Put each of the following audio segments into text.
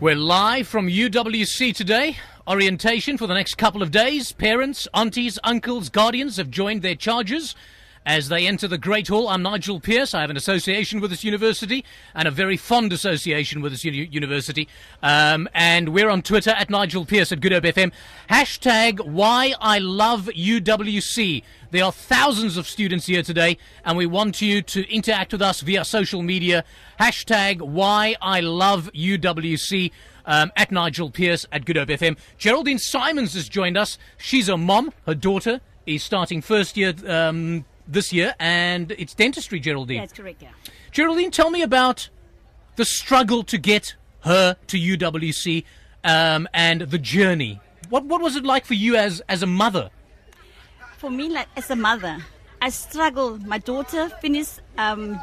We're live from UWC today. Orientation for the next couple of days. Parents, aunties, uncles, guardians have joined their charges as they enter the Great Hall. I'm Nigel Pearce. I have an association with this university and a very fond association with this uni- university. Um, and we're on Twitter at Nigel Pearce at Good Hope FM. Hashtag why I love UWC. There are thousands of students here today, and we want you to interact with us via social media. Hashtag why I love UWC. Um, at Nigel Pearce at Good Hope FM. Geraldine Simons has joined us. She's a mom. Her daughter is starting first year um, this year, and it's dentistry, Geraldine. That's correct, yeah. Geraldine, tell me about the struggle to get her to UWC um, and the journey. What what was it like for you as as a mother? For me, like as a mother, I struggled. My daughter finished um,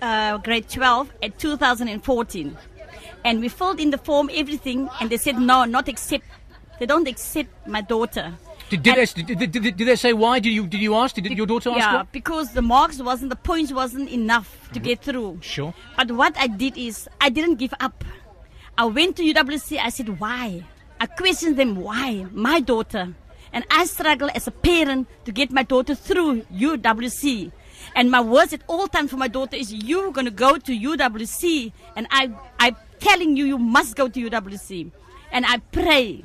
uh, grade 12 at 2014. And we filled in the form, everything, and they said, no, not accept. They don't accept my daughter. Did, did, they, did, did, did, did they say why? Did you did you ask? Did your daughter ask? yeah, why? because the marks wasn't, the points wasn't enough to get mm-hmm. through. Sure. But what I did is, I didn't give up. I went to UWC. I said, why? I questioned them, why? My daughter. And I struggle as a parent to get my daughter through UWC. And my words at all times for my daughter is, you're going to go to UWC. And I, I'm telling you, you must go to UWC. And I pray.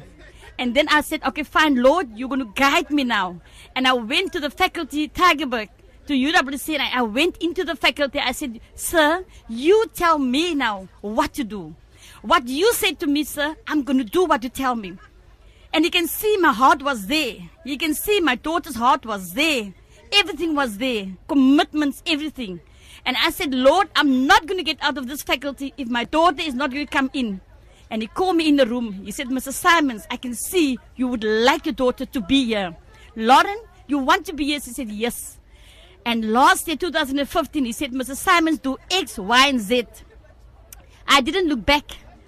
And then I said, okay, fine, Lord, you're going to guide me now. And I went to the faculty, Tygerberg, to UWC, and I, went into the faculty. I said, sir, you tell me now what to do. What you said to me, sir, I'm going to do what you tell me. And you can see my heart was there. You can see my daughter's heart was there. Everything was there. Commitments, everything. And I said, Lord, I'm not going to get out of this faculty if my daughter is not going to come in. And he called me in the room. He said, Mr. Simons, I can see you would like your daughter to be here. Lauren, you want to be here? She said, yes. And last year, 2015, he said, Mr. Simons, do X, Y, and Z. I didn't look back.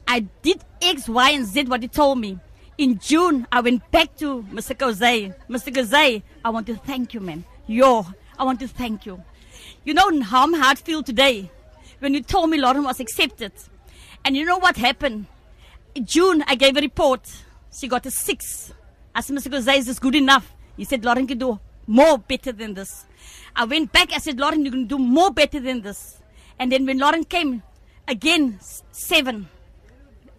I did X, Y, and Z what he told me. In June, I went back to Mr. Kozay. Mr. Kozay, I want to thank you, man. Yo, I want to thank you. You know how heart feel today when you told me Lauren was accepted. And you know what happened? June, I gave a report. She got a six. I said, Mr. Kozay, is this good enough? He said, Lauren can do more better than this. I went back. I said, Lauren, you can do more better than this. And then when Lauren came, again, seven.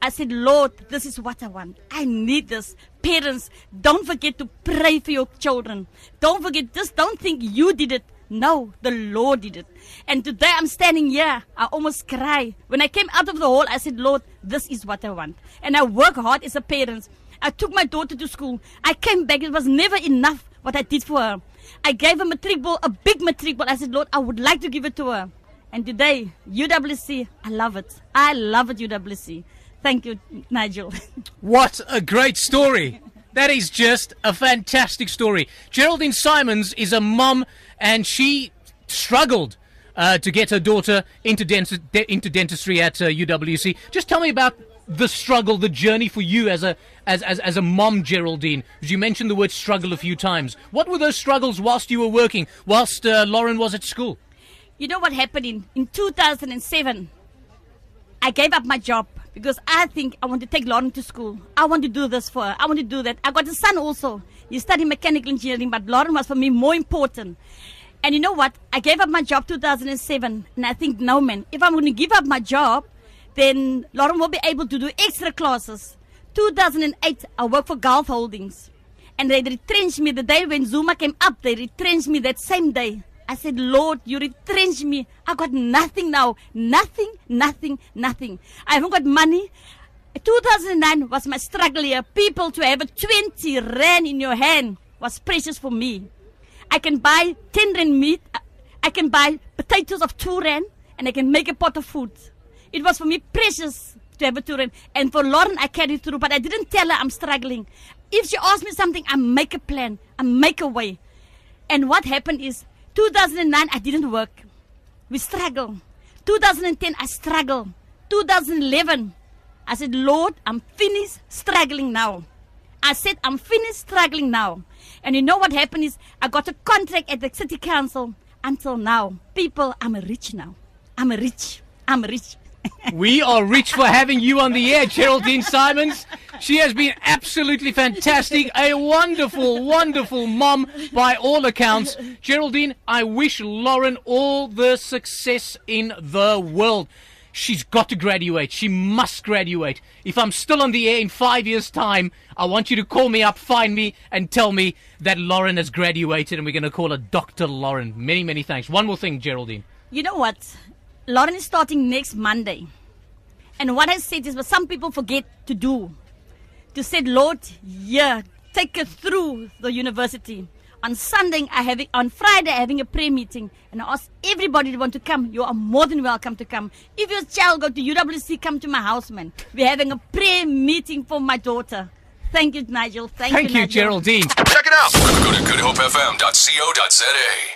I said, Lord, this is what I want. I need this. Parents, don't forget to pray for your children. Don't forget, just don't think you did it. No, the Lord did it. And today I'm standing here. I almost cry. When I came out of the hall, I said, Lord, this is what I want. And I work hard as a parent. I took my daughter to school. I came back. It was never enough what I did for her. I gave her a matric ball, a big matric ball. I said, Lord, I would like to give it to her. And today, UWC, I love it. I love it, UWC. Thank you, Nigel. What a great story! That is just a fantastic story. Geraldine Simons is a mum, and she struggled uh, to get her daughter into, denti- de- into dentistry at uh, UWC. Just tell me about the struggle, the journey for you as a as as, as a mom, Geraldine. Because you mentioned the word struggle a few times. What were those struggles whilst you were working, whilst uh, Lauren was at school? you know what happened in, in 2007? I gave up my job because I think I want to take Lauren to school. I want to do this for her. I want to do that. I got a son also. He studied mechanical engineering, but Lauren was for me more important. And you know what? I gave up my job 2007, and I think no man. If I'm going to give up my job, then Lauren will be able to do extra classes. 2008, I worked for Gulf Holdings, and they retrenched me the day when Zuma came up. They retrenched me that same day. I said, Lord, you retrenched me. I got nothing now. Nothing, nothing, nothing. I haven't got money. 2009 was my struggle year. People to have a 20 rand in your hand was precious for me. I can buy 10 rand meat. I can buy potatoes of 2 rand and I can make a pot of food. It was for me precious to have a 2 rand. And for Lauren, I carried through, but I didn't tell her I'm struggling. If she asked me something, I make a plan. I make a way. And what happened is 2009, I didn't work. We struggle. 2010, I struggle. 2011, I said, Lord, I'm finished struggling now. I said, I'm finished struggling now. And you know what happened is I got a contract at the city council until now. People, I'm rich now. I'm rich. I'm rich. We are rich for having you on the air, Geraldine Simons. She has been absolutely fantastic, a wonderful, wonderful mom by all accounts. Geraldine, I wish Lauren all the success in the world. She's got to graduate. She must graduate. If I'm still on the air in five years' time, I want you to call me up, find me, and tell me that Lauren has graduated and we're going to call her Dr. Lauren. Many, many thanks. One more thing, Geraldine. You know what? Lauren is starting next Monday. And what I said is what some people forget to do. To say, Lord, yeah, take her through the university. On Sunday, I have on Friday, I having a prayer meeting, and I ask everybody to want to come. You are more than welcome to come. If your child go to UWC, come to my house, man. We're having a prayer meeting for my daughter. Thank you, Nigel. Thank, Thank you, you, Nigel. Geraldine. Check it out. Go to goodhopefm.co.za.